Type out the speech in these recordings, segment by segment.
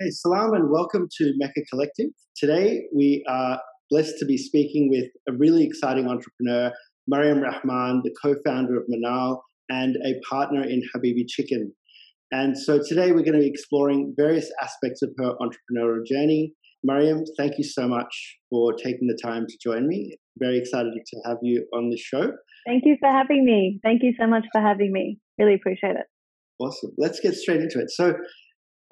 Hey, salam and welcome to Mecca Collective. Today we are blessed to be speaking with a really exciting entrepreneur, Mariam Rehman, the co founder of Monale and a partner in Habibi Chicken. And so today we're going to be exploring various aspects of her entrepreneurial journey. Mariam, thank you so much for taking the time to join me. Very excited to have you on the show. Thank you for having me. Thank you so much for having me. Really appreciate it. Awesome. Let's get straight into it. So,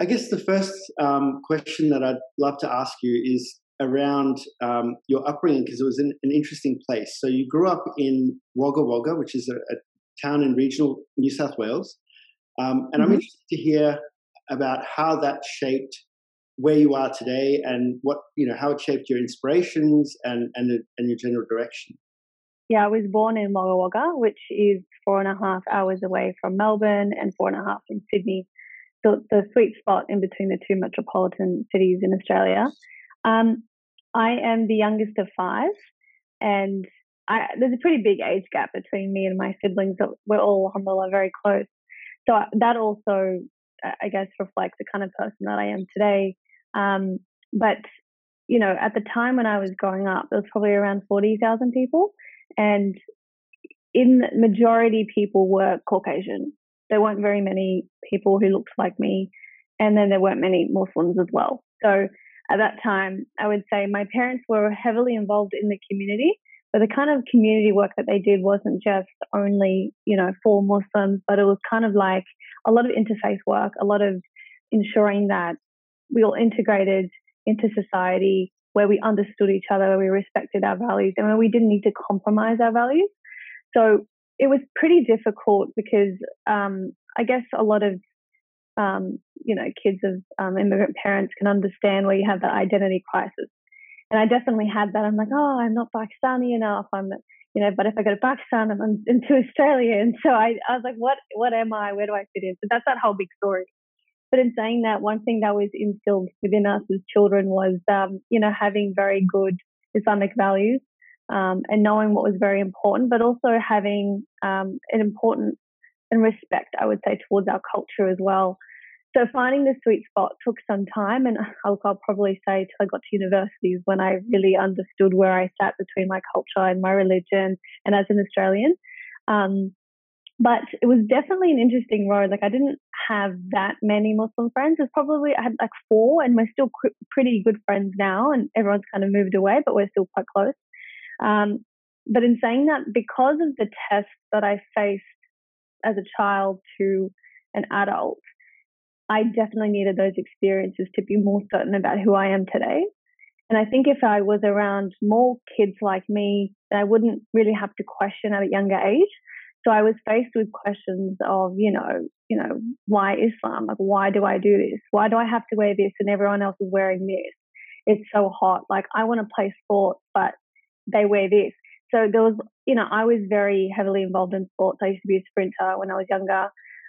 I guess the first um, question that I'd love to ask you is around um, your upbringing because it was in an interesting place. So you grew up in Wagga Wagga, which is a, a town in regional New South Wales, um, and mm-hmm. I'm interested to hear about how that shaped where you are today and what you know how it shaped your inspirations and and, and your general direction. Yeah, I was born in Wagga Wagga, which is four and a half hours away from Melbourne and four and a half from Sydney the, the sweet spot in between the two metropolitan cities in Australia. Um, I am the youngest of five, and I, there's a pretty big age gap between me and my siblings. We're all, alhamdulillah, very close. So that also, I guess, reflects the kind of person that I am today. Um, but, you know, at the time when I was growing up, there was probably around 40,000 people. And in majority, people were Caucasian there weren't very many people who looked like me, and then there weren't many Muslims as well. So at that time, I would say my parents were heavily involved in the community, but the kind of community work that they did wasn't just only, you know, for Muslims, but it was kind of like a lot of interfaith work, a lot of ensuring that we all integrated into society where we understood each other, where we respected our values, and where we didn't need to compromise our values. So it was pretty difficult because um, I guess a lot of um, you know kids of um, immigrant parents can understand where you have that identity crisis, and I definitely had that. I'm like, oh, I'm not Pakistani enough. I'm you know, but if I go to Pakistan, I'm into Australia, and so I, I was like, what what am I? Where do I fit in? So that's that whole big story. But in saying that, one thing that was instilled within us as children was, um, you know, having very good Islamic values um, and knowing what was very important, but also having um, an importance and respect, I would say, towards our culture as well. So finding the sweet spot took some time, and I'll, I'll probably say till I got to universities when I really understood where I sat between my culture and my religion, and as an Australian. Um, but it was definitely an interesting road. Like I didn't have that many Muslim friends. It's probably I had like four, and we're still pretty good friends now. And everyone's kind of moved away, but we're still quite close. Um, but in saying that, because of the tests that I faced as a child to an adult, I definitely needed those experiences to be more certain about who I am today. And I think if I was around more kids like me, I wouldn't really have to question at a younger age. So I was faced with questions of, you know, you know, why Islam? Like, why do I do this? Why do I have to wear this and everyone else is wearing this? It's so hot. Like, I want to play sport, but they wear this. So there was, you know, I was very heavily involved in sports. I used to be a sprinter when I was younger.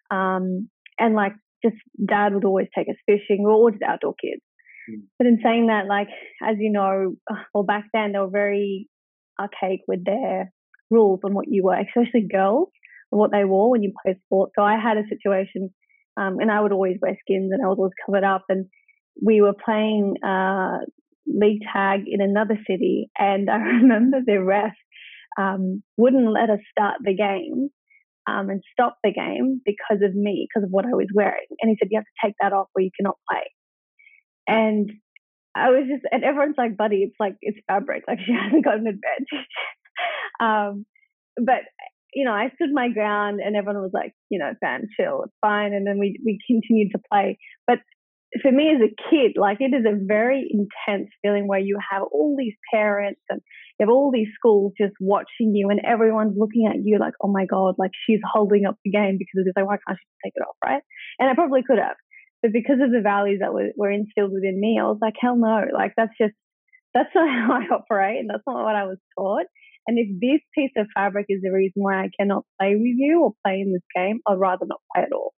Um, and like just dad would always take us fishing. We were all just outdoor kids. Mm. But in saying that, like, as you know, well, back then they were very archaic with their rules on what you were, especially girls, what they wore when you played sports. So I had a situation, um, and I would always wear skins and I was always covered up. And we were playing uh, league tag in another city, and I remember the ref um, wouldn't let us start the game um, and stop the game because of me, because of what I was wearing. And he said, "You have to take that off, or you cannot play." And I was just, and everyone's like, "Buddy, it's like it's fabric. Like she hasn't got an advantage." um, but you know, I stood my ground, and everyone was like, "You know, fam, chill, it's fine." And then we we continued to play. But for me as a kid, like it is a very intense feeling where you have all these parents and you have all these schools just watching you and everyone's looking at you like, oh my God, like she's holding up the game because it's like, why can't she take it off, right? And I probably could have. But because of the values that were, were instilled within me, I was like, hell no, like that's just, that's not how I operate and that's not what I was taught. And if this piece of fabric is the reason why I cannot play with you or play in this game, I'd rather not play at all.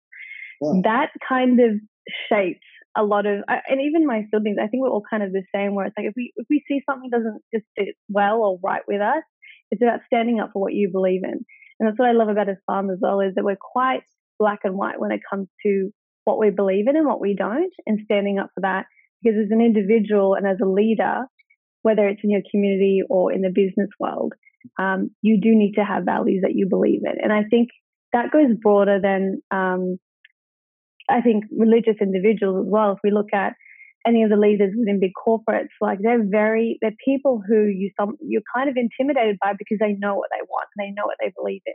Yeah. That kind of shapes a lot of, and even my siblings, I think we're all kind of the same. Where it's like if we if we see something doesn't just fit well or right with us, it's about standing up for what you believe in. And that's what I love about Islam as well is that we're quite black and white when it comes to what we believe in and what we don't and standing up for that. Because as an individual and as a leader, whether it's in your community or in the business world, um, you do need to have values that you believe in. And I think that goes broader than, um, I think, religious individuals as well. If we look at any of the leaders within big corporates, like they're very, they're people who you some you're kind of intimidated by because they know what they want and they know what they believe in.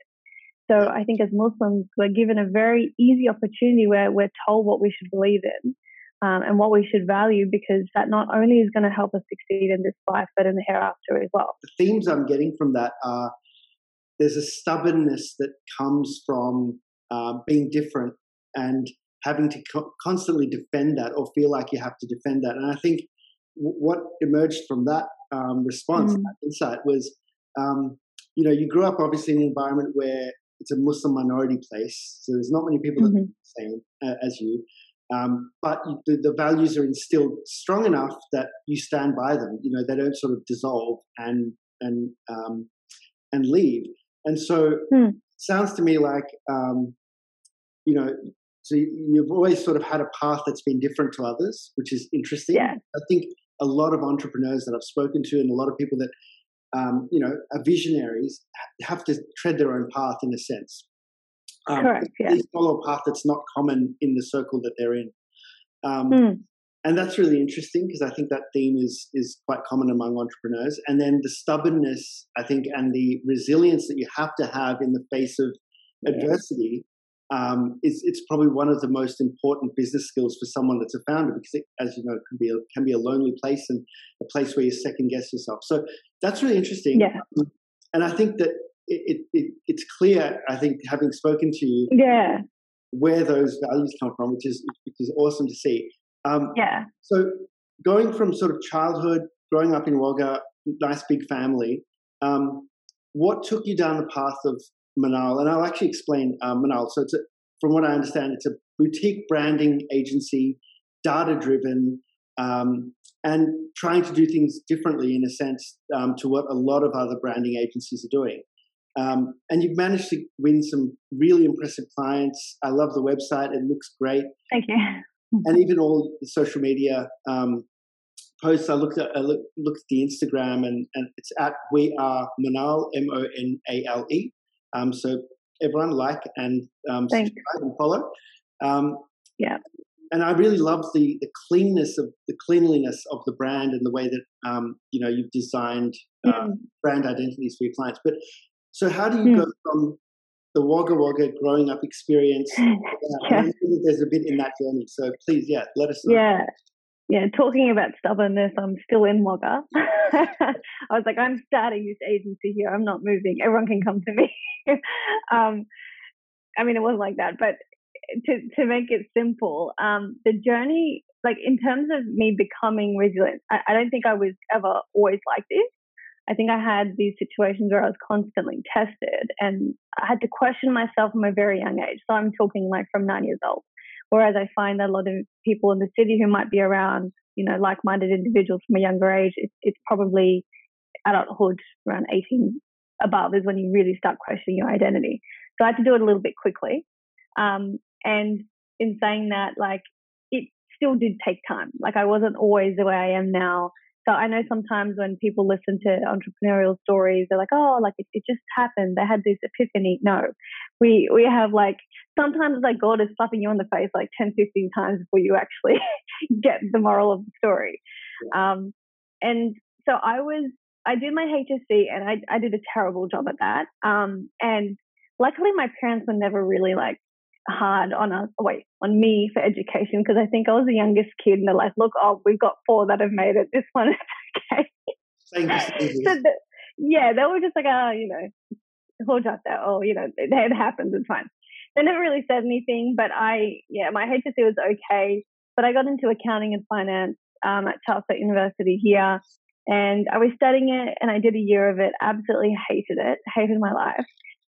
So I think as Muslims, we're given a very easy opportunity where we're told what we should believe in um, and what we should value because that not only is going to help us succeed in this life, but in the hereafter as well. The themes I'm getting from that are there's a stubbornness that comes from uh, being different and having to co- constantly defend that or feel like you have to defend that. And I think w- what emerged from that um, response, mm. that insight, was um, you know, you grew up obviously in an environment where it's a Muslim minority place, so there's not many people mm-hmm. that are the same uh, as you. Um, but the, the, values are instilled strong enough that you stand by them. You know, they don't sort of dissolve and and um, and leave. And so, hmm. sounds to me like um, you know, so you've always sort of had a path that's been different to others, which is interesting. Yeah. I think a lot of entrepreneurs that I've spoken to, and a lot of people that um, you know are visionaries, have to tread their own path in a sense. Um, Correct. Yeah. They follow a path that's not common in the circle that they're in. Um, mm. And that's really interesting because I think that theme is is quite common among entrepreneurs. And then the stubbornness, I think, and the resilience that you have to have in the face of adversity um, is it's probably one of the most important business skills for someone that's a founder because, it, as you know, can be a, can be a lonely place and a place where you second guess yourself. So that's really interesting. Yeah. And I think that it, it, it's clear, I think, having spoken to you, yeah, where those values come from, which is which is awesome to see. Um, yeah. So going from sort of childhood, growing up in Wagga, nice big family, um, what took you down the path of Monale? And I'll actually explain uh, Monale. So it's a, from what I understand, it's a boutique branding agency, data driven, um, and trying to do things differently in a sense um, to what a lot of other branding agencies are doing. Um, and you've managed to win some really impressive clients. I love the website; it looks great. Thank you. and even all the social media um, posts. I looked at I looked, looked at the Instagram, and, and it's at we are Monale M O N A L E. Um, so everyone like and um, subscribe and follow. Um, yeah. And I really love the the cleanness of the cleanliness of the brand and the way that um, you know you've designed mm. brand identities for your clients. But so how do you mm. go from the Wagga Wagga growing up experience? yeah. There's a bit in that journey. So please, yeah, let us know. Yeah. Yeah, talking about stubbornness, I'm still in Wagga. I was like, I'm starting this agency here. I'm not moving. Everyone can come to me. um, I mean, it wasn't like that, but to to make it simple, um, the journey, like in terms of me becoming resilient, I, I don't think I was ever always like this. I think I had these situations where I was constantly tested and I had to question myself from a very young age. So I'm talking like from nine years old. Whereas I find that a lot of people in the city who might be around, you know, like minded individuals from a younger age, it's, it's probably adulthood around 18 above is when you really start questioning your identity. So I had to do it a little bit quickly. Um, and in saying that, like, it still did take time. Like, I wasn't always the way I am now so I know sometimes when people listen to entrepreneurial stories, they're like, oh, like it, it just happened. They had this epiphany. No, we, we have like, sometimes like God is slapping you on the face like 10, 15 times before you actually get the moral of the story. Um, and so I was, I did my HSC and I, I did a terrible job at that. Um, and luckily my parents were never really like hard on us, wait, on me for education because I think I was the youngest kid and they're like, look, oh, we've got four that have made it. This one is okay. so the, yeah, they were just like, oh, you know, hold up that. Oh, you know, it, it happens. It's fine. They never really said anything, but I, yeah, my HSC was okay. But I got into accounting and finance um, at Charles University here. And I was studying it and I did a year of it, absolutely hated it, hated my life.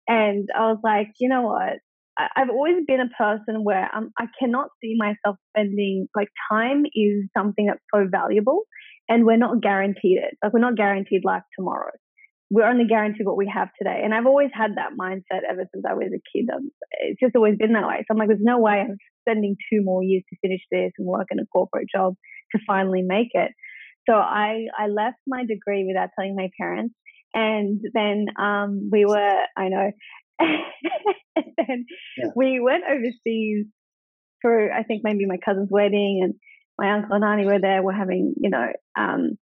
And I was like, you know what? I've always been a person where um, I cannot see myself spending like time is something that's so valuable, and we're not guaranteed it. Like we're not guaranteed life tomorrow. we're only guaranteed what we have today. And I've always had that mindset ever since I was a kid. Um, it's just always been that way. So I'm like, there's no way I'm spending two more years to finish this and work in a corporate job to finally make it. So I, I left my degree without telling my parents. And then um, we were, I know, and then yeah. we went overseas for, I think, maybe my cousin's wedding and my uncle and auntie were there. We're having, you know, um,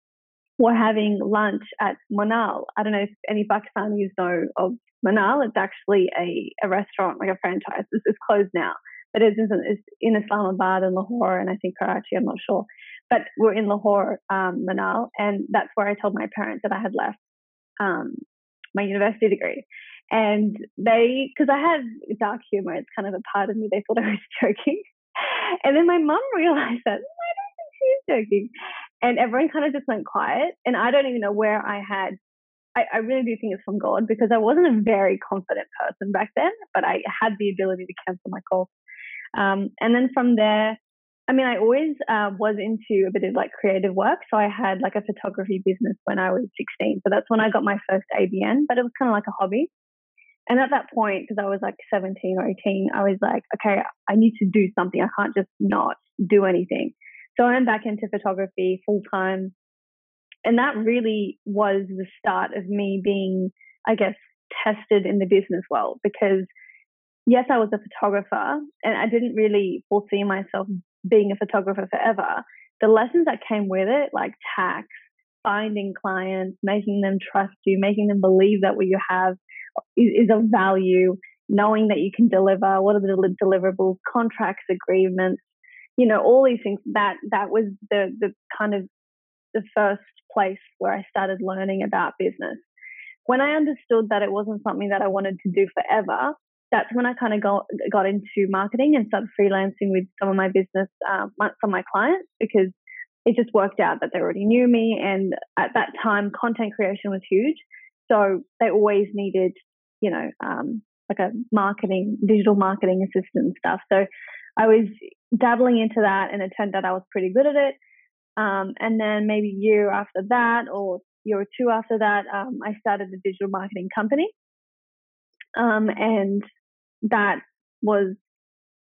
we're having lunch at Monal. I don't know if any Pakistanis know of Monal. It's actually a, a restaurant, like a franchise. It's, it's closed now, but it's, it's in Islamabad and Lahore, and I think Karachi. I'm not sure, but we're in Lahore, um, Monal, and that's where I told my parents that I had left um, my university degree. And they, because I had dark humor, it's kind of a part of me. They thought I was joking. And then my mum realized that I don't think she's joking. And everyone kind of just went quiet. And I don't even know where I had, I, I really do think it's from God because I wasn't a very confident person back then, but I had the ability to cancel my calls. Um, and then from there, I mean, I always uh, was into a bit of like creative work. So I had like a photography business when I was 16. So that's when I got my first ABN, but it was kind of like a hobby. And at that point, because I was like 17 or 18, I was like, okay, I need to do something. I can't just not do anything. So I went back into photography full time. And that really was the start of me being, I guess, tested in the business world because yes, I was a photographer and I didn't really foresee myself being a photographer forever. The lessons that came with it, like tax, finding clients, making them trust you, making them believe that what you have is, is of value, knowing that you can deliver, what are the deliverables, contracts, agreements, you know, all these things. That that was the the kind of the first place where I started learning about business. When I understood that it wasn't something that I wanted to do forever, that's when I kind of got got into marketing and started freelancing with some of my business, um, some of my clients because it just worked out that they already knew me, and at that time, content creation was huge. So they always needed, you know, um, like a marketing, digital marketing assistant stuff. So I was dabbling into that, and it turned out I was pretty good at it. Um, and then maybe a year after that, or year or two after that, um, I started a digital marketing company. Um, and that was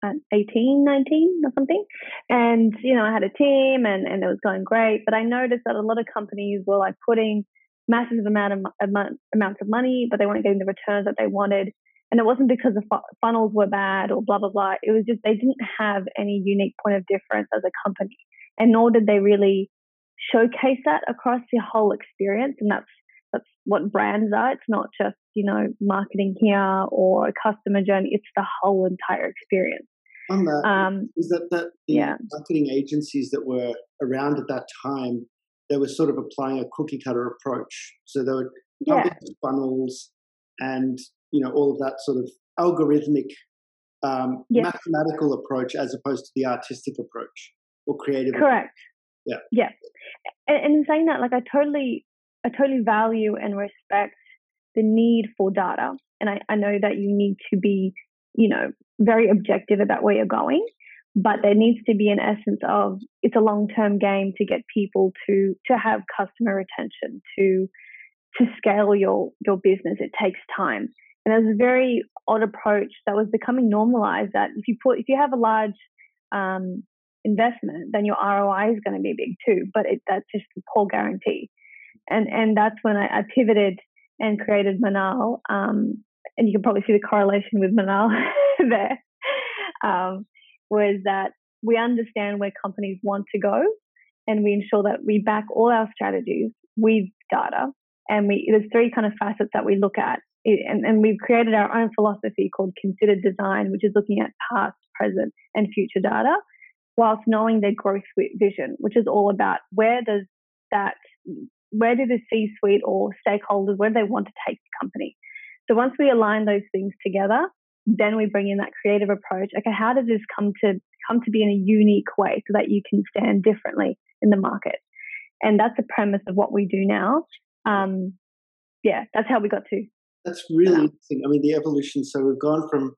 at 18, 19 or something. And, you know, I had a team and, and it was going great. But I noticed that a lot of companies were like putting massive amount of amount, amounts of money, but they weren't getting the returns that they wanted. And it wasn't because the funnels were bad or blah, blah, blah. It was just they didn't have any unique point of difference as a company. And nor did they really showcase that across the whole experience. And that's that's what brands are. It's not just, you know, marketing here or a customer journey. It's the whole entire experience. On that, um, is that, that the yeah. marketing agencies that were around at that time, they were sort of applying a cookie cutter approach. So they would yeah. funnels and, you know, all of that sort of algorithmic, um, yeah. mathematical approach as opposed to the artistic approach or creative. Correct. Approach. Yeah. Yeah. And, and in saying that, like I totally I totally value and respect the need for data. And I, I know that you need to be, you know, very objective about where you're going. But there needs to be an essence of it's a long term game to get people to to have customer retention, to to scale your your business. It takes time. And there's a very odd approach that was becoming normalized that if you put if you have a large um, investment, then your ROI is going to be big too. But it, that's just a poor guarantee and and that's when I, I pivoted and created Monale. Um, and you can probably see the correlation with Manal there. Um, was that we understand where companies want to go, and we ensure that we back all our strategies with data. And we there's three kind of facets that we look at, and, and we've created our own philosophy called considered design, which is looking at past, present, and future data, whilst knowing their growth vision, which is all about where does that where do the C suite or stakeholders, where do they want to take the company? So once we align those things together, then we bring in that creative approach. Okay, how does this come to come to be in a unique way so that you can stand differently in the market? And that's the premise of what we do now. Um, yeah, that's how we got to. That's really interesting. I mean, the evolution. So we've gone from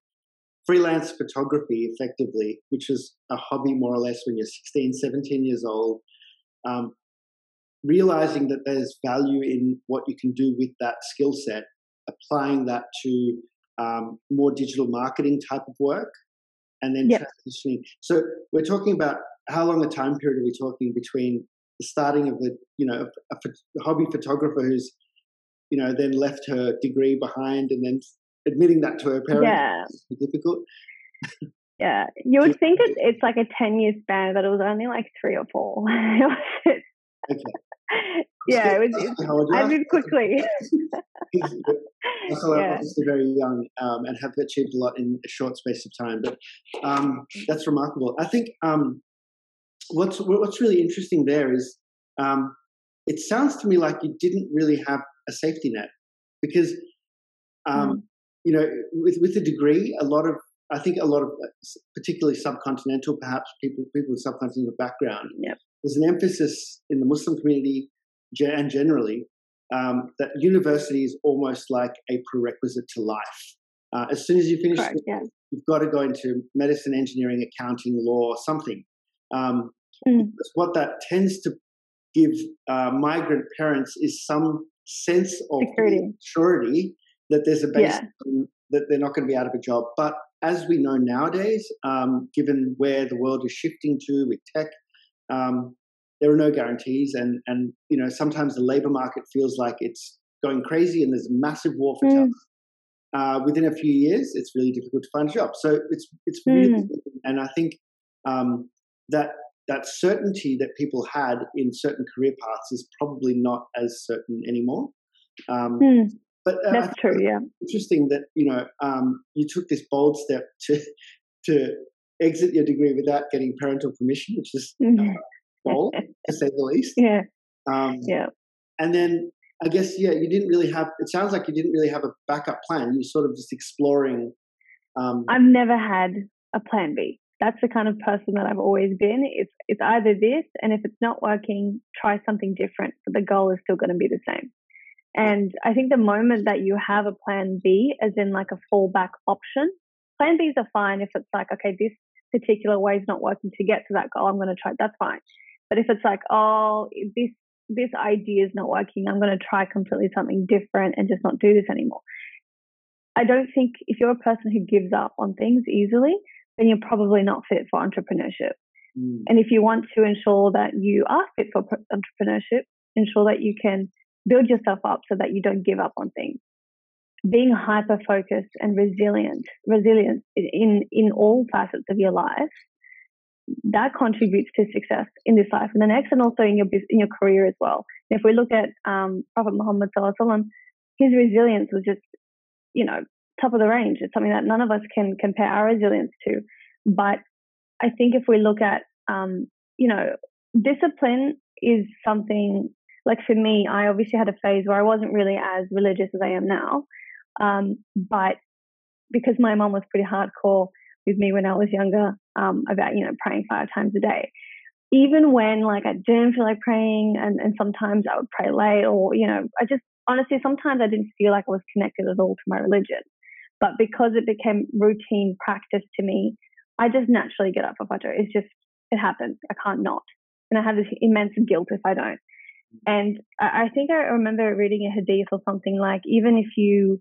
freelance photography, effectively, which is a hobby more or less when you're 16, 17 years old, um, realizing that there's value in what you can do with that skill set, applying that to um, more digital marketing type of work, and then yep. transitioning. So we're talking about how long a time period are we talking between the starting of the, you know, a, a hobby photographer who's, you know, then left her degree behind and then admitting that to her parents yeah. difficult. yeah, you would think it, it's like a ten year span, but it was only like three or four. okay. Yeah, it was. I moved quickly. so yeah. obviously very young um, and have achieved a lot in a short space of time, but um, that's remarkable. I think um, what's what's really interesting there is um, it sounds to me like you didn't really have a safety net because um, mm. you know with with a degree, a lot of I think a lot of particularly subcontinental, perhaps people people with subcontinental background. Yep. There's an emphasis in the Muslim community and generally um, that university is almost like a prerequisite to life. Uh, as soon as you finish, Correct, yeah. you've got to go into medicine, engineering, accounting, law, something. Um, mm. What that tends to give uh, migrant parents is some sense of Security. surety that there's a base yeah. that they're not going to be out of a job. But as we know nowadays, um, given where the world is shifting to with tech, um, there are no guarantees, and and you know sometimes the labor market feels like it's going crazy, and there's a massive war for mm. talent. Uh, within a few years, it's really difficult to find a job. So it's it's really, mm. and I think um, that that certainty that people had in certain career paths is probably not as certain anymore. Um, mm. But uh, that's true. Yeah, interesting that you know um, you took this bold step to to exit your degree without getting parental permission, which is mm. uh, to say the least. Yeah. Um, yeah. And then I guess yeah, you didn't really have. It sounds like you didn't really have a backup plan. You were sort of just exploring. Um, I've never had a plan B. That's the kind of person that I've always been. It's it's either this, and if it's not working, try something different. But the goal is still going to be the same. And I think the moment that you have a plan B, as in like a fallback option, plan Bs are fine if it's like, okay, this particular way is not working to get to that goal. I'm going to try. That's fine. But if it's like, oh, this this idea is not working, I'm going to try completely something different and just not do this anymore. I don't think if you're a person who gives up on things easily, then you're probably not fit for entrepreneurship. Mm. And if you want to ensure that you are fit for entrepreneurship, ensure that you can build yourself up so that you don't give up on things. Being hyper focused and resilient, resilient in, in all facets of your life, that contributes to success in this life and the next, and also in your in your career as well. if we look at um, Prophet Muhammad his resilience was just, you know, top of the range. It's something that none of us can compare our resilience to. But I think if we look at, um, you know, discipline is something like for me, I obviously had a phase where I wasn't really as religious as I am now. Um, but because my mom was pretty hardcore with me when I was younger um, about, you know, praying five times a day. Even when like I didn't feel like praying and, and sometimes I would pray late or, you know, I just honestly sometimes I didn't feel like I was connected at all to my religion. But because it became routine practice to me, I just naturally get up for Fajr. It's just, it happens. I can't not. And I have this immense guilt if I don't. And I think I remember reading a hadith or something like, even if you,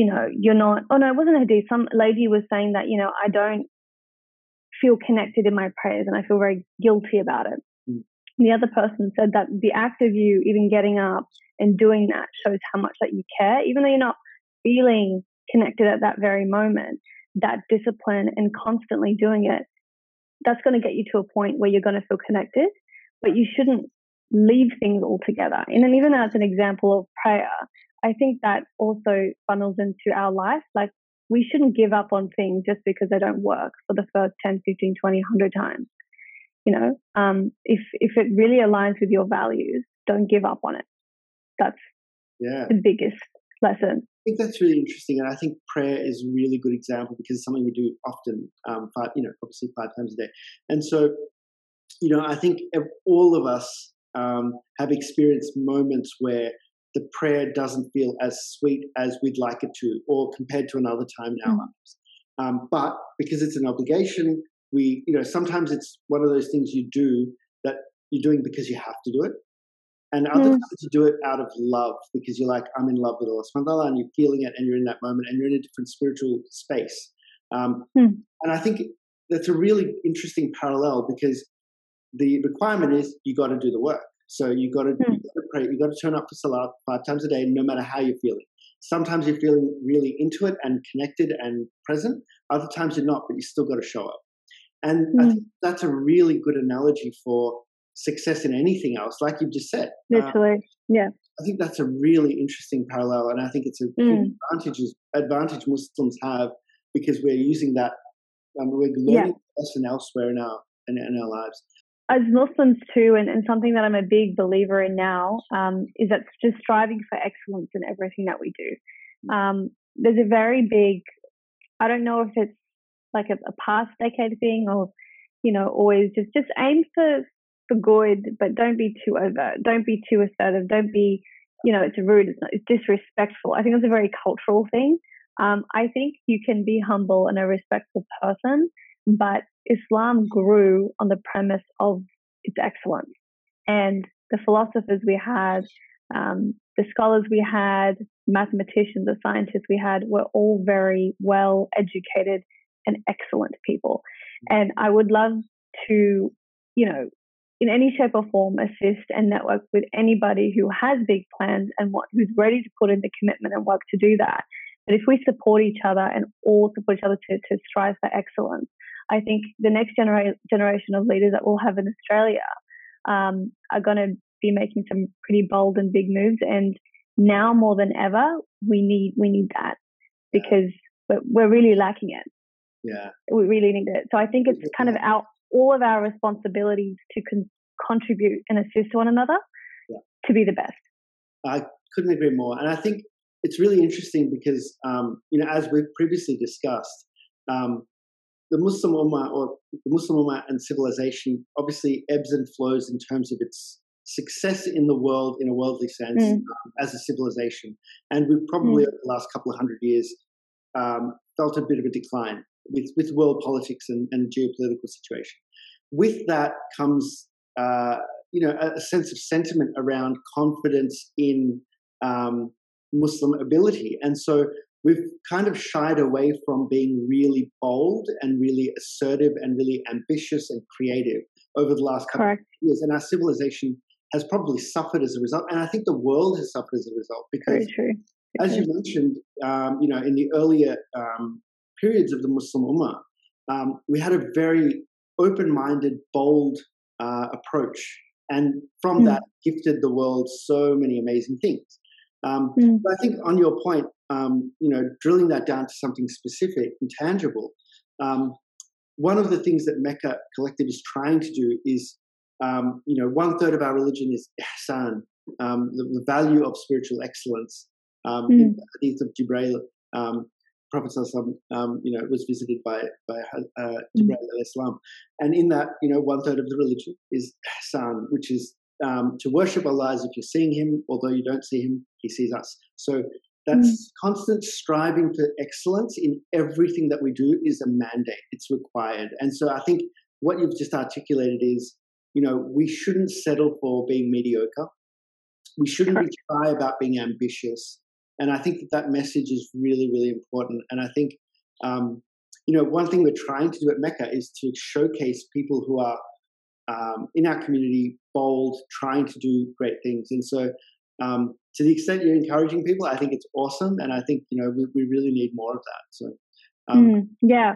you know, you're not, oh no, it wasn't a hadith. Some lady was saying that, you know, I don't feel connected in my prayers and I feel very guilty about it. Mm. The other person said that the act of you even getting up and doing that shows how much that you care, even though you're not feeling connected at that very moment. That discipline and constantly doing it, that's going to get you to a point where you're going to feel connected, but you shouldn't leave things altogether. And then even as an example of prayer, I think that also funnels into our life. Like we shouldn't give up on things just because they don't work for the first 10, 15, 20, 100 times. You know, um, if if it really aligns with your values, don't give up on it. That's yeah. the biggest lesson. I think that's really interesting, and I think prayer is a really good example because it's something we do often, um, five, you know, obviously five times a day. And so, you know, I think all of us um, have experienced moments where the prayer doesn't feel as sweet as we'd like it to, or compared to another time in our mm. lives. Um, but because it's an obligation, we, you know, sometimes it's one of those things you do that you're doing because you have to do it. And other mm. times you do it out of love because you're like, I'm in love with Allah subhanahu and you're feeling it and you're in that moment and you're in a different spiritual space. Um, mm. And I think that's a really interesting parallel because the requirement is you got to do the work. So you got to, mm. you got to pray, you got to turn up for salah five times a day, no matter how you're feeling. Sometimes you're feeling really into it and connected and present. Other times you're not, but you still got to show up. And. I hmm. think that's a really good analogy for success in anything else, like you've just said. Uh, Literally, uh, yeah. I think that's a really interesting parallel, and I think it's a mm. advantage advantage Muslims have because we're using that. Um, we're learning yeah. lesson elsewhere in our in, in our lives as Muslims too, and, and, something that I'm a big believer in now um, is that just striving for excellence in everything that we do. Um, there's a very big, I don't know if it's like a, a, past decade thing or, you know, always just just aim for for good, but don't be too overt, don't be too assertive, don't be, you know, it's rude, it's, not, it's disrespectful. I think it's a very cultural thing. Um, I think you can be humble and a respectful person, but Islam grew on the premise of its excellence. And the philosophers we had, um, the scholars we had, mathematicians, the scientists we had were all very well educated and excellent people. And I would love to, you know, in any shape or form assist and network with anybody who has big plans and what, who's ready to put in the commitment and work to do that. But if we support each other and all support each other to, to strive for excellence, I think the next genera- generation of leaders that we'll have in Australia um, are going to be making some pretty bold and big moves. And now more than ever, we need we need that because we're, we're really lacking it. Yeah, we really need it. So I think it's kind of our all of our responsibilities to con- contribute and assist one another yeah. to be the best. I couldn't agree more, and I think it's really interesting because um, you know as we've previously discussed. Um, the Muslim Ummah or the Muslim Ummah and civilization obviously ebbs and flows in terms of its success in the world in a worldly sense mm. um, as a civilization. And we've probably, mm. over the last couple of hundred years, um, felt a bit of a decline with, with world politics and, and geopolitical situation. With that comes, uh, you know, a, a, sense of sentiment around confidence in um, Muslim ability. And so we've kind of shied away from being really bold and really assertive and really ambitious and creative over the last couple Correct. of years. And our civilization has probably suffered as a result. And I think the world has suffered as a result because, as you mentioned, um, you know, in the earlier um, periods of the Muslim Ummah, um, we had a very open-minded, bold uh, approach, and from mm. that, gifted the world so many amazing things. Um, mm. But I think on your point, um, you know, drilling that down to something specific and tangible, um, one of the things that Mecca Collective is trying to do is, um, you know, one third of our religion is ihsan, um, the, the, value of spiritual excellence. Mm. In the hadith of Jibreel, um, Prophet um, you know, was visited by by uh, hmm. Jibreel Islam, and in that, you know, one third of the religion is ihsan, which is um, to worship Allah as if you're seeing Him, although you don't see Him, He sees us. So that's mm. constant striving for excellence in everything that we do is a mandate. It's required. And so I think what you've just articulated is, you know, we shouldn't settle for being mediocre. We shouldn't Correct. be shy about being ambitious. And I think that that message is really, really important. And I think, um, you know, one thing we're trying to do at Mecca is to showcase people who are um, in our community, bold, trying to do great things. And so, um, to the extent you're encouraging people, I think it's awesome. And I think, you know, we, we really need more of that. So, um, mm, yeah.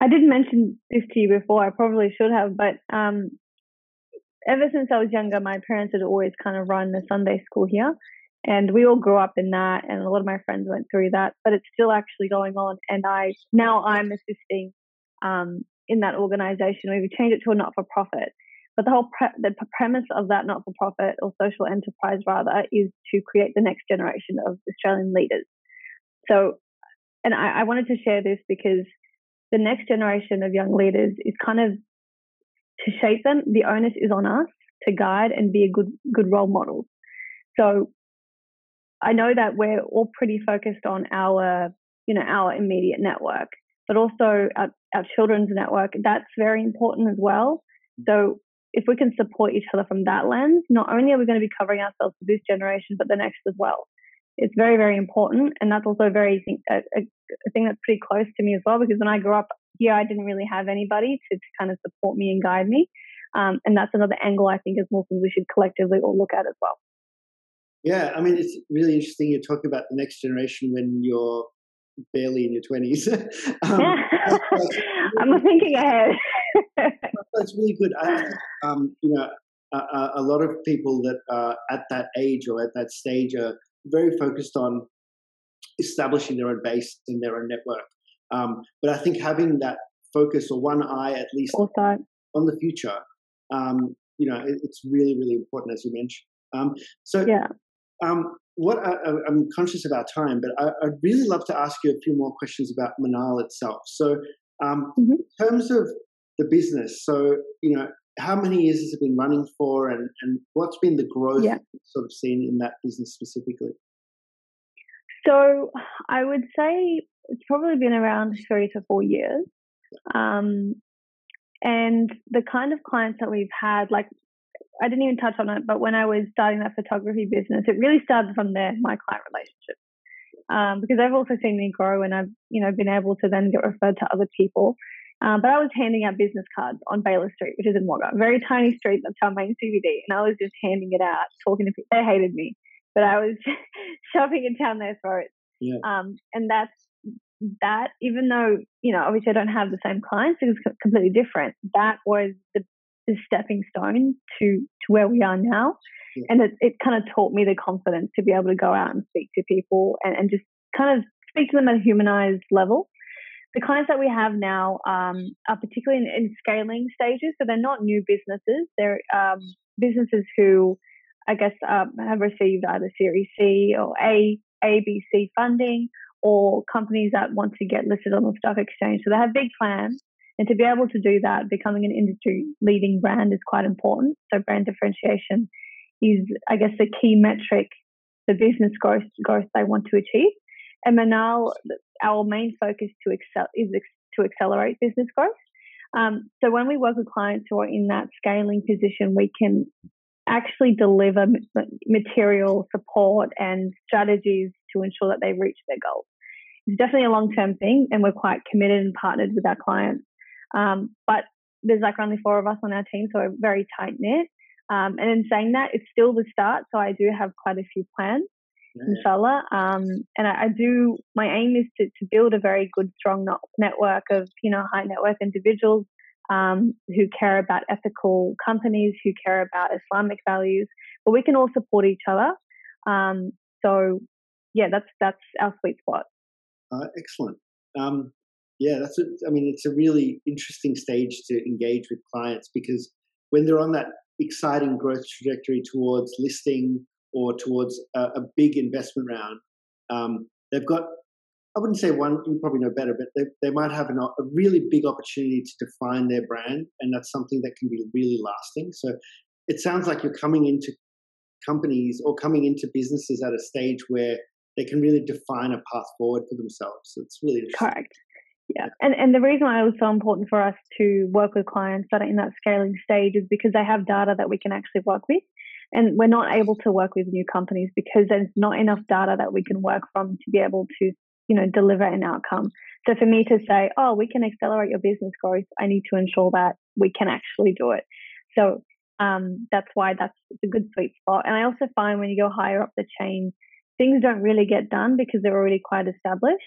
I didn't mention this to you before. I probably should have, but um, ever since I was younger, my parents had always kind of run the Sunday school here. And we all grew up in that, and a lot of my friends went through that, but it's still actually going on. And I now I'm assisting um, in that organization. We've changed it to a not for profit. But the whole pre- the premise of that not for profit or social enterprise, rather, is to create the next generation of Australian leaders. So, and I, I wanted to share this because the next generation of young leaders is kind of to shape them. The onus is on us to guide and be a good good role model. So, I know that we're all pretty focused on our you know our immediate network but also our, our children's network. That's very important as well. So if we can support each other from that lens, not only are we going to be covering ourselves for this generation, but the next as well. It's very, very important. And that's also very a, a, a thing that's pretty close to me as well, because when I grew up here, I didn't really have anybody to, to kind of support me and guide me. Um, and that's another angle I think as Muslims we should collectively all look at as well. Yeah, I mean, it's really interesting. You're talking about the next generation when you're barely in your 20s. um, I'm thinking ahead. That's really good. I, um, you know, a, a, lot of people that are at that age or at that stage are very focused on establishing their own base and their own network. Um, but I think having that focus or one eye at least on the future, um, you know, it, it's really, really important as you mentioned. Um, so, yeah. Um, what I, am conscious of our time, but I, would really love to ask you a few more questions about Monale itself. So, um, mm-hmm. in terms of the business, so you know, how many years has it been running for, and and what's been the growth yeah. sort of seen in that business specifically? So, I would say it's probably been around three to four years. Um, and the kind of clients that we've had, like I didn't even touch on it, but when I was starting that photography business, it really started from there, my client relationship. Um, because they've also seen me grow and I've, you know, been able to then get referred to other people. Um, but I was handing out business cards on Baylis Street, which is in Wagga, very tiny street. That's our main CBD. And I was just handing it out, talking to people. They hated me, but I was shoving it down their throats. Yeah. Um, and that's that, even though, you know, obviously I don't have the same clients, it was completely different. That was the the stepping stone to to where we are now. Yeah. And it, it kind of taught me the confidence to be able to go out and speak to people and, and just kind of speak to them at a humanized level. The clients that we have now um, are particularly in, in, scaling stages, so they're not new businesses. They're um, businesses who, I guess, um, have received either Series C or A, A, B, C funding, or companies that want to get listed on the stock exchange. So they have big plans, and to be able to do that, becoming an industry leading brand is quite important. So brand differentiation is, I guess, the key metric, the business growth growth they want to achieve. And Monale, our main focus to excel is to accelerate business growth. Um, so when we work with clients who are in that scaling position, we can actually deliver material support and strategies to ensure that they reach their goals. It's definitely a long term thing, and we're quite committed and partnered with our clients um, but there's like only four of us on our team, so we're very tight knit. Um, and in saying that, it's still the start, so I do have quite a few plans. Inshallah. Um, and I, I, do. My aim is to, to build a very good, strong network of you know high net worth individuals um, who care about ethical companies, who care about Islamic values, but we can all support each other. Um, so yeah, that's that's our sweet spot. Uh, excellent. Um, yeah, that's. A, I mean, it's a really interesting stage to engage with clients because when they're on that exciting growth trajectory towards listing or towards a, a big investment round, um, they've got. I wouldn't say one. You probably know better, but they, they might have an, a really big opportunity to define their brand, and that's something that can be really lasting. So, it sounds like you're coming into companies or coming into businesses at a stage where they can really define a path forward for themselves. So it's really correct. Yeah, and and the reason why it was so important for us to work with clients that are in that scaling stage is because they have data that we can actually work with, and we're not able to work with new companies because there's not enough data that we can work from to be able to you know deliver an outcome. So for me to say, oh, we can accelerate your business growth, I need to ensure that we can actually do it. So um, that's why that's a good sweet spot. And I also find when you go higher up the chain, things don't really get done because they're already quite established.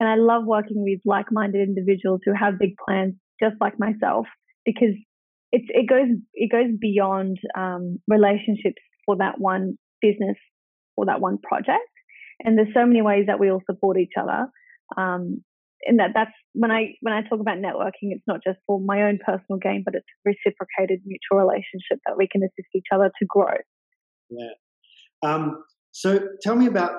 And I love working with like minded individuals who have big plans, just like myself, because it's, it goes it goes beyond um, relationships for that one business or that one project. And there's so many ways that we all support each other. Um, and that that's when I when I talk about networking, it's not just for my own personal gain, but it's reciprocated mutual relationship that we can assist each other to grow. Yeah. Um, so tell me about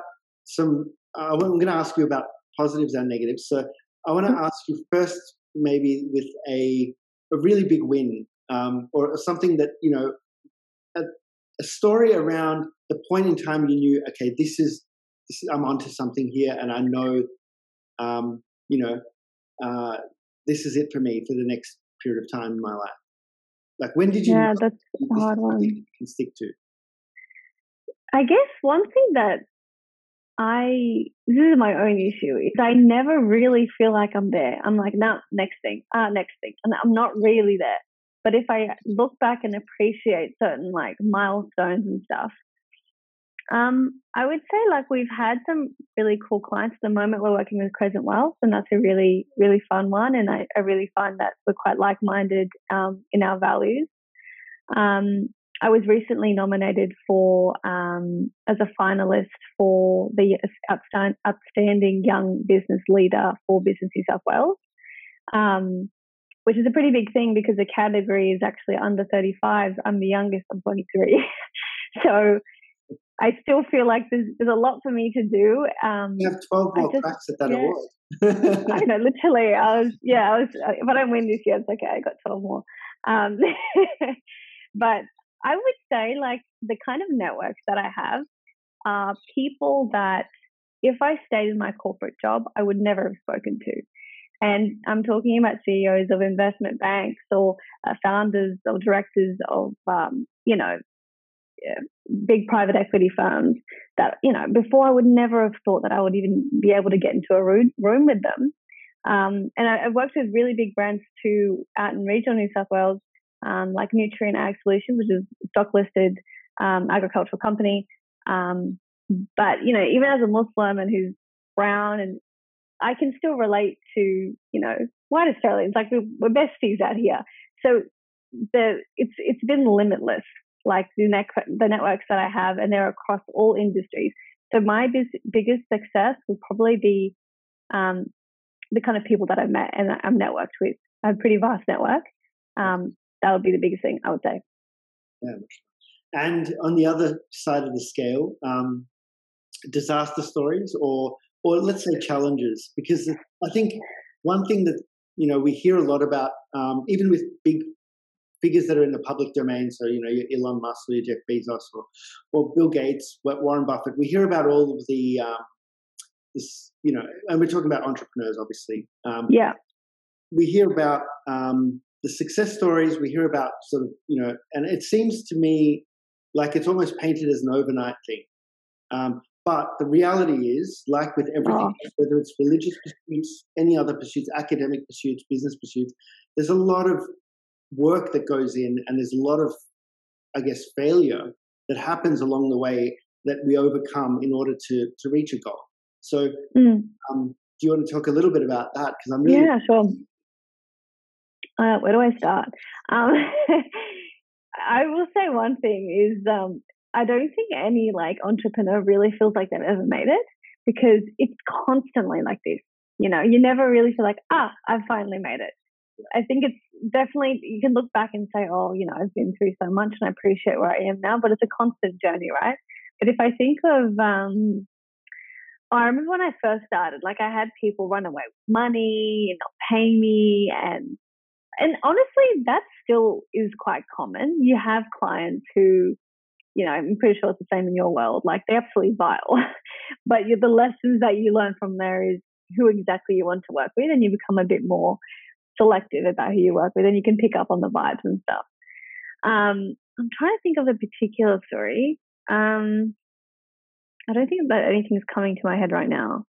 some. Uh, I'm going to ask you about positives and negatives. So I want to mm-hmm. ask you first, maybe with a a really big win um, or something that you know a, a, story around the point in time you knew, okay, this is, this is I'm onto something here, and I know, um, you know, uh, this is it for me for the next period of time in my life. Like when did you? Yeah, that's a hard one. You can stick to. I guess one thing that I this is my own issue is I never really feel like I'm there. I'm like, no, next thing, ah, next thing, and I'm not really there. But if I look back and appreciate certain like milestones and stuff, um, I would say like we've had some really cool clients. At the moment, we're working with Crescent Wealth, and that's a really really fun one. And I, I really find that we're quite like minded um, in our values. Um, I was recently nominated for um, as a finalist for the outstanding young business leader for Business New South Wales, um, which is a pretty big thing because the category is actually under 35. I'm the youngest. I'm 23, so I still feel like there's, there's a lot for me to do. Um, you have 12 more just, cracks at that yeah, award. I know, literally. I was, yeah, I was, if I don't win this year, it's okay. I got 12 more. Um, but I would say, like, the kind of networks that I have are people that if I stayed in my corporate job, I would never have spoken to. And I'm talking about CEOs of investment banks or uh, founders or directors of, um, you know, big private equity firms that, you know, before I would never have thought that I would even be able to get into a room, with them. Um, and I, have worked with really big brands too out in regional New South Wales, um, like Nutrien Ag Solutions, which is stock listed um, agricultural company. Um, but, you know, even as a Muslim and who's brown and I can still relate to, you know, white Australians. Like we're, we're besties out here. So the it's it's been limitless like the, net- the networks that I have, and they're across all industries. So my bis- biggest success would probably be um, the kind of people that I've met and I'm networked with. I have a pretty vast network. Um, that would be the biggest thing I would say. Yeah. And on the other side of the scale, um, disaster stories or or let's say challenges, because I think one thing that you know we hear a lot about, um, even with big figures that are in the public domain. So, you know, your Elon Musk or your Jeff Bezos or, or Bill Gates, Warren Buffett. We hear about all of the, um, this, you know, and we're talking about entrepreneurs, obviously. Um, yeah. We hear about um, the success stories. We hear about sort of, you know, and it seems to me like it's almost painted as an overnight thing. Um, but the reality is, like with everything, oh. whether it's religious pursuits, any other pursuits, academic pursuits, business pursuits, there's a lot of work that goes in, and there's a lot of, I guess, failure that happens along the way that we overcome in order to to reach a goal. So, mm. um, do you want to talk a little bit about that? Because I'm really yeah, sure. Uh, where do I start? Um, I will say one thing is um, I don't think any like entrepreneur really feels like they've ever made it because it's constantly like this. You know, you never really feel like, ah, I've finally made it. I think it's definitely you can look back and say, oh, you know, I've been through so much and I appreciate where I am now, but it's a constant journey, right? But if I think of, um, I remember when I first started, like I had people run away with money and not pay me, and and honestly, that still is quite common. You have clients who, you know, I'm pretty sure it's the same in your world. Like they're absolutely vile, but the lessons that you learn from there is who exactly you want to work with, and you become a bit more selective about who you work with and you can pick up on the vibes and stuff. Um, I'm trying to think of a particular story. Um, I don't think that anything's coming to my head right now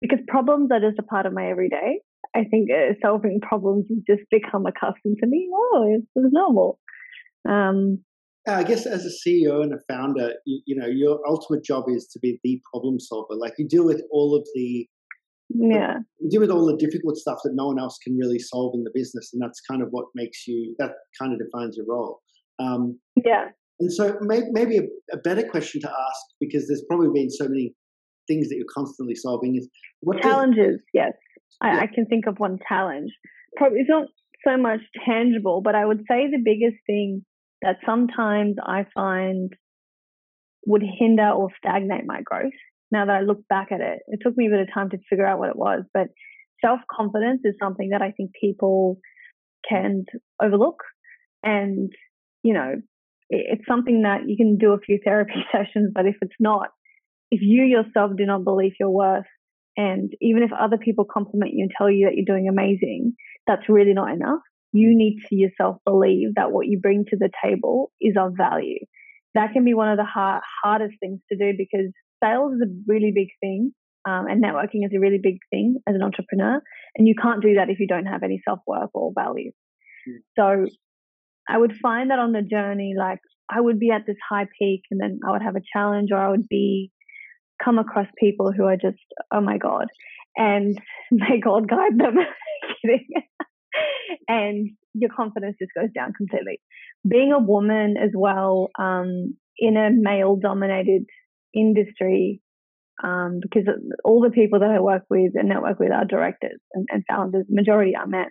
because problems are just a part of my everyday. I think uh, solving problems has just become accustomed to me. Oh, it's, it's normal. Um, I guess as a CEO and a founder, you, you, know, your ultimate job is to be the problem solver. Like you deal with all of the yeah. deal with all the difficult stuff that no one else can really solve in the business and that's kind of what makes you that kind of defines your role. Um, yeah. and so maybe, maybe a, a, better question to ask because there's probably been so many things that you're constantly solving is what challenges yes. I. I can think of one challenge. Probably it's not so much tangible but i would say the biggest thing that sometimes i find would hinder or stagnate my growth now that I look back at it. It took me a bit of time to figure out what it was, but self confidence is something that I think people can overlook. And, you know, it's something that you can do a few therapy sessions, but if it's not, if you yourself do not believe your worth, and even if other people compliment you and tell you that you're doing amazing, that's really not enough. You need to yourself believe that what you bring to the table is of value. That can be one of the hard, hardest things to do because sales is a really big thing um, and networking is a really big thing as an entrepreneur. And you can't do that if you don't have any self worth or value. Mm. So I would find that on the journey, like I would be at this high peak and then I would have a challenge or I would be come across people who are just, oh my God. And may God guide them. And your confidence just goes down completely. Being a woman as well, um, in a male dominated industry, um, because all the people that I work with and network with are directors and, and founders, majority are men.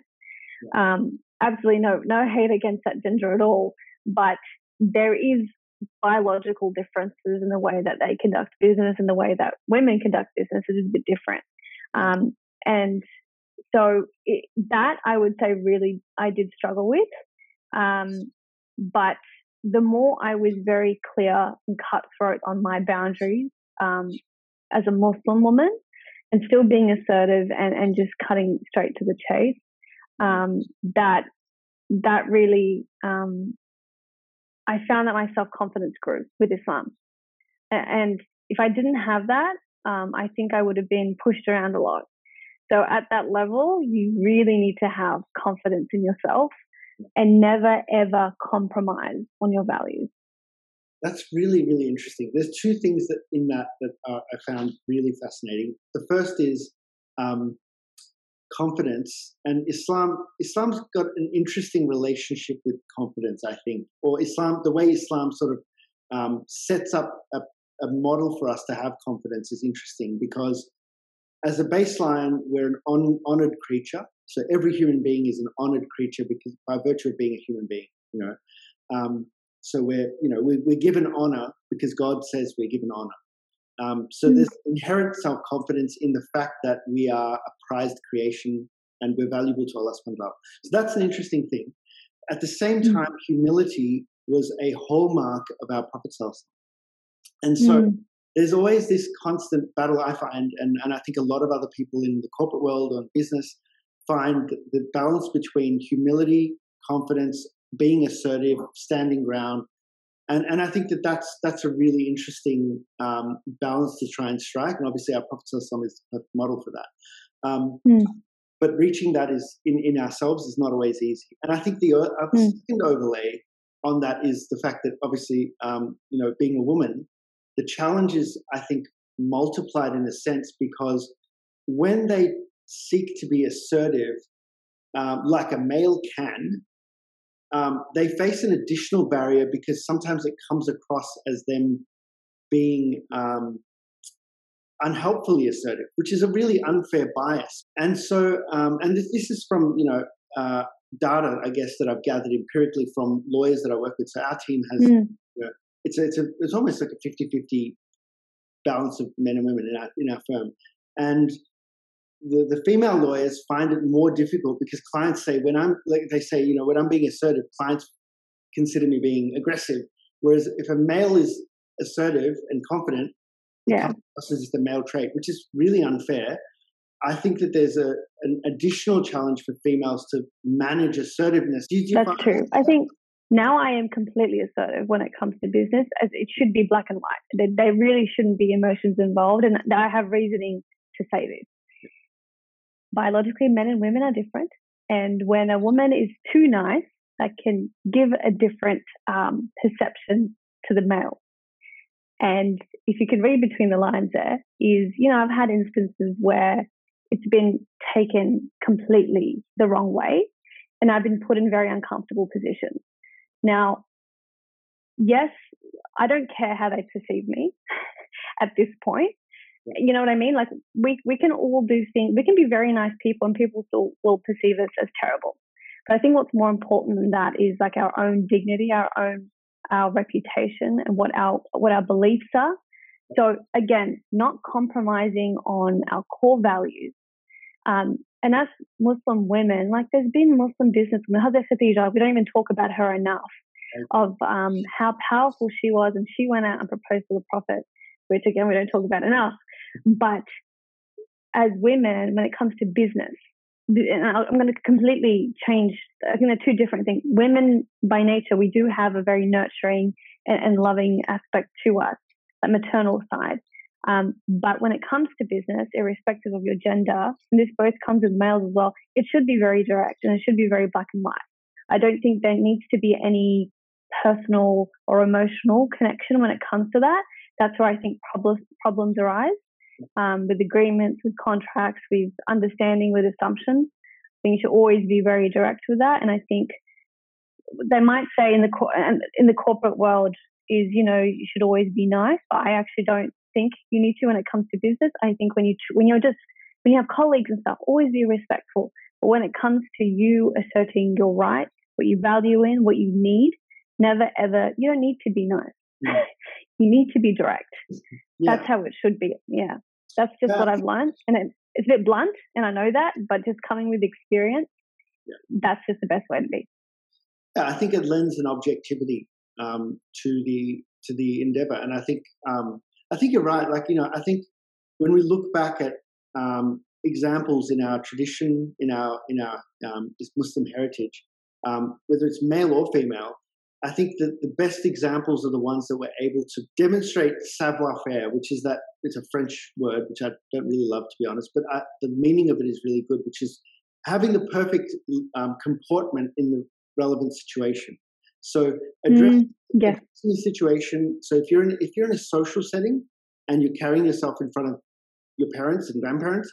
Um, absolutely no no hate against that gender at all, but there is biological differences in the way that they conduct business and the way that women conduct business is a bit different. Um, and so it, that I would say really I did struggle with. Um, but the more I was very clear and cutthroat on my boundaries um, as a Muslim woman and still being assertive and, and just cutting straight to the chase, um, that that really um, I found that my self confidence grew with Islam. And if I didn't have that, um, I think I would have been pushed around a lot. So at that level, you really need to have confidence in yourself and never ever compromise on your values. That's really, really interesting. There's two things that in that that are, I found really fascinating. The first is um, confidence and islam islam's got an interesting relationship with confidence i think or islam the way islam sort of um, sets up a, a, model for us to have confidence is interesting because as a baseline we're an on, honored creature so every human being is an honored creature because by virtue of being a human being you know um, so we're you know we're, we're given honor because god says we're given honor um, so mm. there's inherent self confidence in the fact that we are a prized creation and we're valuable to Allah subhanahu wa ta'ala. So that's an interesting thing. At the same mm. time, humility was a hallmark of our Prophet. And so mm. There's always this constant battle I find, and, and I think a lot of other people in the corporate world or business find the balance between humility, confidence, being assertive, standing ground, and and I think that that's that's a really interesting um, balance to try and strike. And obviously, our Prophet is a model for that. Um, mm. But reaching that is in in ourselves is not always easy. And I think the other mm. second overlay on that is the fact that obviously, um, you know, being a woman, the challenge is I think multiplied in a sense because when they seek to be assertive, um, like a male can, um, they face an additional barrier because sometimes it comes across as them being um, unhelpfully assertive, which is a really unfair bias. And so, um, and this, this, is from you know uh, data, I guess that I've gathered empirically from lawyers that I work with. So our team has, mm. you know, it's a, it's a, it's almost like a 50-50 balance of men and women in our in our firm, and the, the female lawyers find it more difficult because clients say when I'm like they say you know when I'm being assertive, clients consider me being aggressive. Whereas if a male is assertive and confident, yeah, this is the male trait, which is really unfair. I think that there's a an additional challenge for females to manage assertiveness. That's true. I think now I am completely assertive when it comes to business, as it should be black and white. There really shouldn't be emotions involved, and I have reasoning to say this biologically men and women are different. And when a woman is too nice, that can give a different um, perception to the male. And if you can read between the lines there, is, you know, I've had instances where it's been taken completely the wrong way and I've been put in very uncomfortable positions. Now, yes, I don't care how they perceive me at this point, you know what I mean? Like we we can all do things. We can be very nice people, and people still will perceive us as terrible. But I think what's more important than that is like our own dignity, our own our reputation, and what our what our beliefs are. So again, not compromising on our core values. Um, and as Muslim women, like there's been Muslim businesswomen, Hazrat Khadija, we don't even talk about her enough, of um, how powerful she was, and she went out and proposed to the Prophet, which again we don't talk about enough. But as women, when it comes to business, I'm going to completely change. I think they're two different things. Women, by nature, we do have a very nurturing and, and loving aspect to us, that maternal side. Um, but when it comes to business, irrespective of your gender, and this both comes with males as well, it should be very direct and it should be very black and white. I don't think there needs to be any personal or emotional connection when it comes to that. That's where I think problems problems arise um, with agreements, with contracts, with understanding, with assumptions. I think you should always be very direct with that. And I think they might say in the in the corporate world is you know you should always be nice, but I actually don't think you need to when it comes to business. I think when you when you're just when you have colleagues and stuff, always be respectful. But when it comes to you asserting your rights, what you value in, what you need, never ever you don't need to be nice. Yeah. you need to be direct. Yeah. That's how it should be. Yeah. That's just yeah. what I've learned. And it, it's a bit blunt, and I know that, but just coming with experience, that's just the best way to be. Yeah, I think it lends an objectivity um, to the to the endeavor, and I think um, I think you're right. Like you know, I think when we look back at um, examples in our tradition, in our in our um, Muslim heritage, um, whether it's male or female, I think that the best examples are the ones that were able to demonstrate savoir-faire, which is that it's a French word, which I don't really love to be honest, but I, the meaning of it is really good, which is having the perfect um, comportment in the relevant situation. So addressing mm, yeah. the situation. So if you're in if you're in a social setting and you're carrying yourself in front of your parents and grandparents,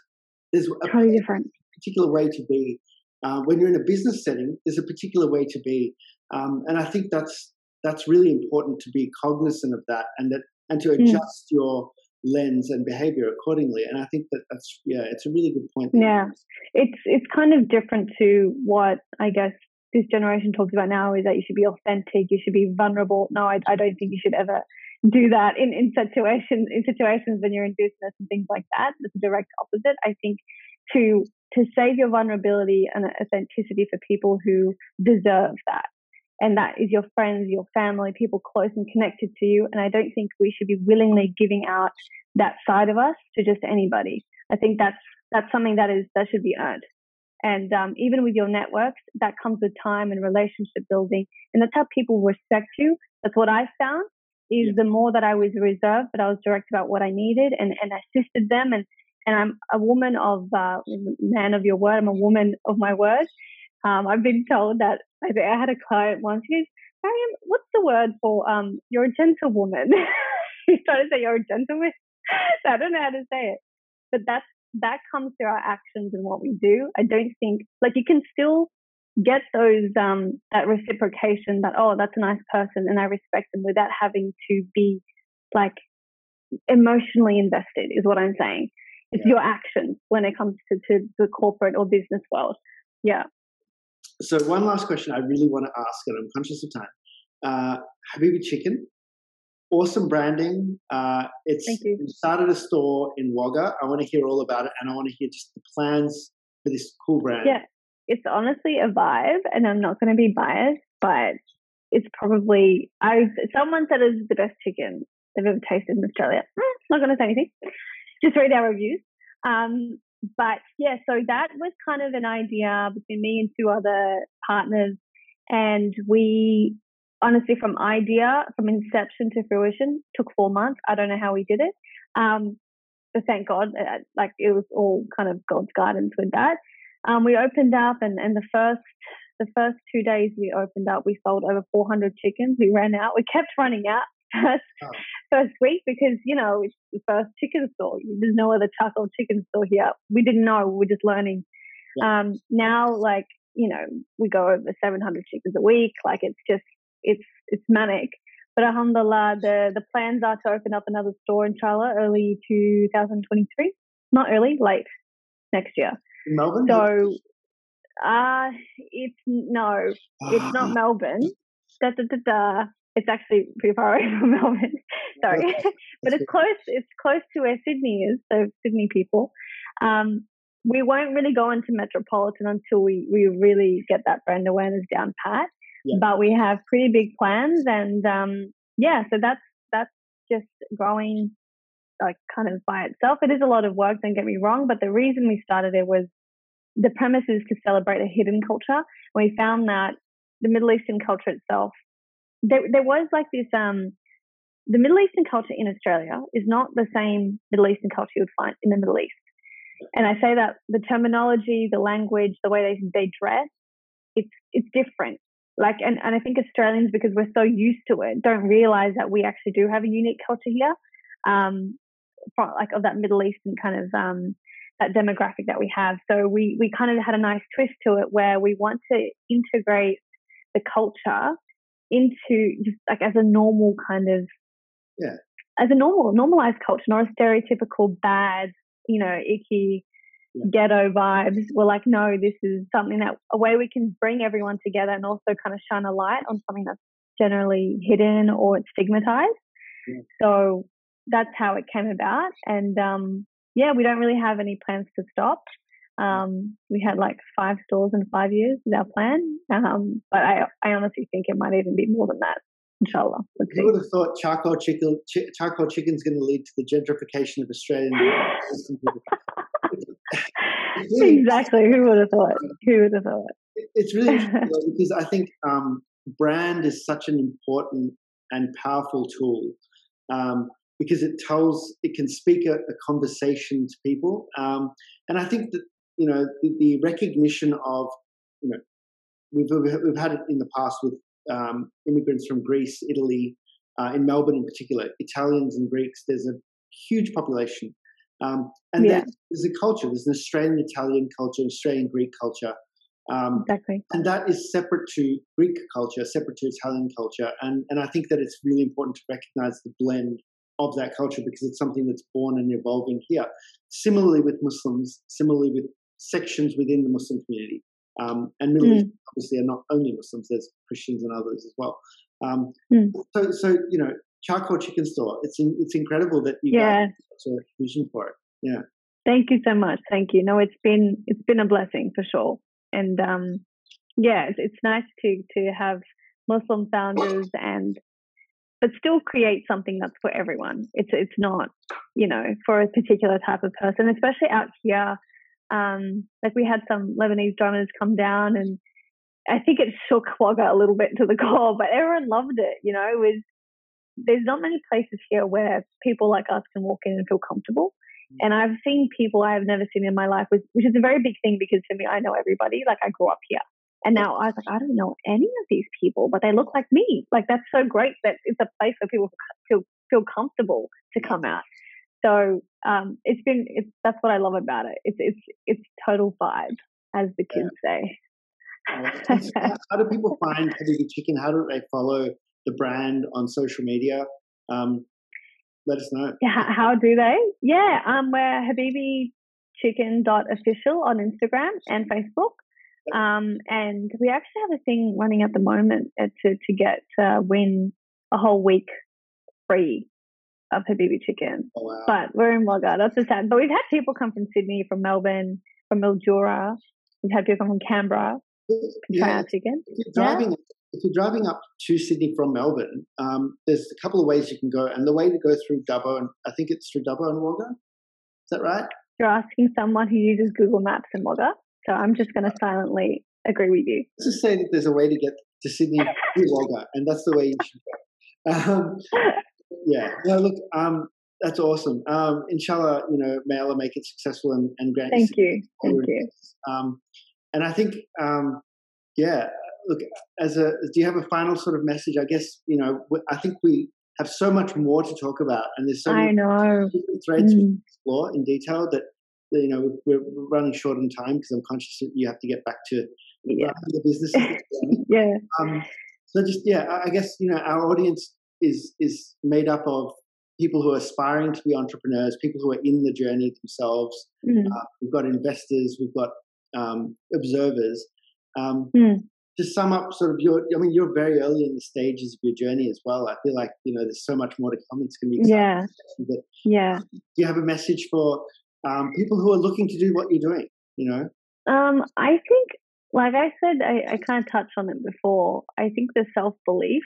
there's a totally different particular way to be. Uh, when you're in a business setting, there's a particular way to be. Um, and I think that's that's really important to be cognizant of that and that and to hmm. adjust mm. your lens and behavior accordingly. And I think that that's yeah, it's a really good point. Yeah, it's it's kind of different to what I guess this generation talks about now is that you should be authentic, you should be vulnerable. No, I, I don't think you should ever do that in, in situations in situations when you're in business and things like that. It's the direct opposite. I think to to save your vulnerability and authenticity for people who deserve that and that is your friends, your family, people close and connected to you. And I don't think we should be willingly giving out that side of us to just anybody. I think that's that's something that is that should be earned. And um, even with your networks, that comes with time and relationship building, and that's how people respect you. That's what I found is yeah. the more that I was reserved, but I was direct about what I needed and, and assisted them. And, and I'm a woman of uh, man of your word. I'm a woman of my word. Um, I've been told that I, I had a client once. He goes, Mariam, what's the word for um? You're a gentlewoman. He's trying to say you're a gentleman. I don't know how to say it, but that's that comes through our actions and what we do. I don't think like you can still get those um that reciprocation that oh that's a nice person and I respect them without having to be like emotionally invested is what I'm saying. It's yeah. your actions when it comes to, to the corporate or business world. Yeah. So one last question I really want to ask, and I'm conscious of time. Uh, Habibi Chicken, awesome branding. Uh, it's you. started a store in Wagga. I want to hear all about it, and I want to hear just the plans for this cool brand. Yeah, it's honestly a vibe, and I'm not going to be biased, but it's probably I. Someone said it's the best chicken they've ever tasted in Australia. Mm, not going to say anything. Just read our reviews. Um, but yeah, so that was kind of an idea between me and two other partners. And we honestly, from idea, from inception to fruition, took four months. I don't know how we did it. Um, but thank God, uh, like it was all kind of God's guidance with that. Um, we opened up, and, and the first the first two days we opened up, we sold over 400 chickens. We ran out. We kept running out first, oh. first week because, you know, it's the first chicken store. There's no other charcoal chicken store here. We didn't know. We are just learning. Yeah. Um, now, like, you know, we go over 700 chickens a week. Like, it's just, it's, it's manic. But alhamdulillah, the, the plans are to open up another store in Charlotte early 2023. Not early, late next year. Melbourne? So, uh, it's no, it's not Melbourne. Da, da, da, da it's actually pretty far away from Melbourne. Sorry, but it's close. It's close to where Sydney is. So Sydney people, um, we won't really go into metropolitan until we we really get that brand awareness down pat. Yeah. But we have pretty big plans, and um, yeah, so that's that's just growing like kind of by itself. It is a lot of work. Don't get me wrong, but the reason we started it was the premise is to celebrate a hidden culture. We found that the Middle Eastern culture itself, there, there was like this, um, the Middle Eastern culture in Australia is not the same Middle Eastern culture you would find in the Middle East. And I say that the terminology, the language, the way they, they dress, it's, it's different. Like, and, and I think Australians, because we're so used to it, don't realize that we actually do have a unique culture here. Um, from, like of that Middle Eastern kind of um, that demographic that we have. So we we kind of had a nice twist to it where we want to integrate the culture into just like as a normal kind of yeah as a normal normalized culture, not a stereotypical bad, you know, icky yeah. ghetto vibes. We're like, no, this is something that a way we can bring everyone together and also kind of shine a light on something that's generally hidden or it's stigmatized. Yeah. So that's how it came about. And um, yeah, we don't really have any plans to stop. Um, we had like five stores in five years is our plan. Um, but I, I honestly think it might even be more than that. Inshallah. Who would have thought charcoal chicken ch- charcoal chicken is going to lead to the gentrification of Australian? exactly. Who would have thought? Who would have thought? It's really interesting because I think um, brand is such an important and powerful tool. Um, because it tells it can speak a, a conversation to people um, and i think that you know the, the, recognition of you know we've, we've had it in the past with um, immigrants from greece italy uh, in melbourne in particular italians and greeks there's a huge population um, and yeah. there's a culture there's an australian italian culture australian greek culture um, exactly. And that is separate to Greek culture, separate to Italian culture. And, and I think that it's really important to recognize the blend of that culture because it's something that's born and evolving here. Similarly with Muslims, similarly with sections within the Muslim community. Um, and Middle mm. East obviously are not only Muslims, there's Christians and others as well. Um, mm. so, so, you know, charcoal chicken store, it's in, it's incredible that you yeah. Got a vision it. Yeah. Thank you so much. Thank you. No, it's been, it's been a blessing for sure. And, um, yeah, it's, it's nice to, to have Muslim founders and but still create something that's for everyone. It's it's not, you know, for a particular type of person, especially out here. Um, like we had some Lebanese drummers come down, and I think it shook Wagga a little bit to the core, but everyone loved it. You know, it was there's not many places here where people like us can walk in and feel comfortable. Mm. And I've seen people I have never seen in my life, which is a very big thing because for me, I know everybody. Like I grew up here. And now I was like, I don't know any of these people, but they look like me. Like that's so great that it's a place where people feel feel comfortable to come out. So um, it's been it's that's what I love about it. It's it's it's total vibe, as the kids yeah. say. how do people find Habibi Chicken? How do they follow the brand on social media? Um, let us know. Yeah, how do they? Yeah, um, we're Habibi Chicken official on Instagram and Facebook. Um, and we actually have a thing running at the moment uh, to to get uh, win a whole week free of Habibi chicken. Oh, wow. But we're in Wagga. That's the sad. But we've had people come from Sydney, from Melbourne, from Mildura. We've had people come from Canberra. Yeah. Try our chicken. If you're driving, yeah. If you're driving up to Sydney from Melbourne, um, there's a couple of ways you can go, and the way to go through Dubbo, and I think it's through Dubbo and Wagga. Is that right? You're asking someone who uses Google Maps and Wagga. So I'm just going to silently agree with you. Let's just say that there's a way to get to Sydney through Wagga, and that's the way you should go. Um, yeah. No, look, um, that's awesome. Um, inshallah, you know, may Allah make it successful and, and grant. Thank you. Thank you. Um, and I think, um, yeah, look, as a, do you have a final sort of message? I guess, you know, I think we have so much more to talk about, and there's so I many know. threads mm. we explore in detail that you know we're running short on time because I'm conscious that you have to get back to yeah. the business. yeah. Um, so just yeah, I guess you know our audience is is made up of people who are aspiring to be entrepreneurs, people who are in the journey themselves. Mm. Uh, we've got investors, we've got um, observers. Um, mm. To sum up, sort of your, I mean, you're very early in the stages of your journey as well. I feel like you know there's so much more to come. It's going to be. Yeah. But yeah. Do you have a message for um, people who are looking to do what you're doing, you know? Um, I think, like I said, I, I kind of touched on it before. I think the self belief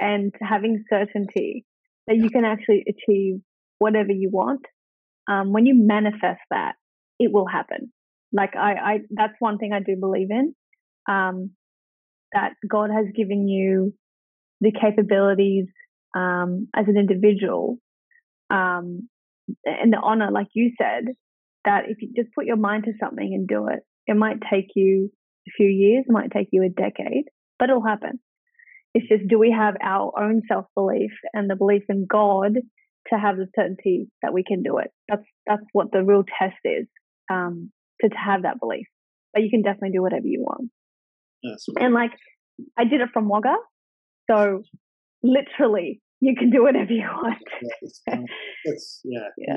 and having certainty that you can actually achieve whatever you want. Um, when you manifest that, it will happen. Like I, I that's one thing I do believe in. Um, that God has given you the capabilities um, as an individual um, and the honor, like you said, that if you just put your mind to something and do it, it might take you a few years, it might take you a decade, but it'll happen. It's just do we have our own self belief and the belief in God to have the certainty that we can do it? That's that's what the real test is um, to, to have that belief. But you can definitely do whatever you want. Yes. And like I did it from Wagga, so literally you can do whatever you want. Yes, that's, yeah, yeah.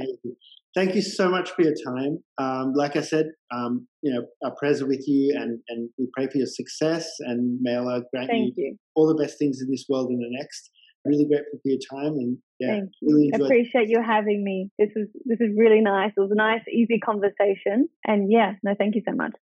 Thank you so much for your time. Um, like I said, um, you know, our prayers are with you, and and we pray for your success. And may Allah grant you, you all the best things in this world and the next. Really grateful for your time, and yeah, Thank you. really I appreciate you having me. This is this is really nice. It was a nice, easy conversation, and yeah, no, thank you so much.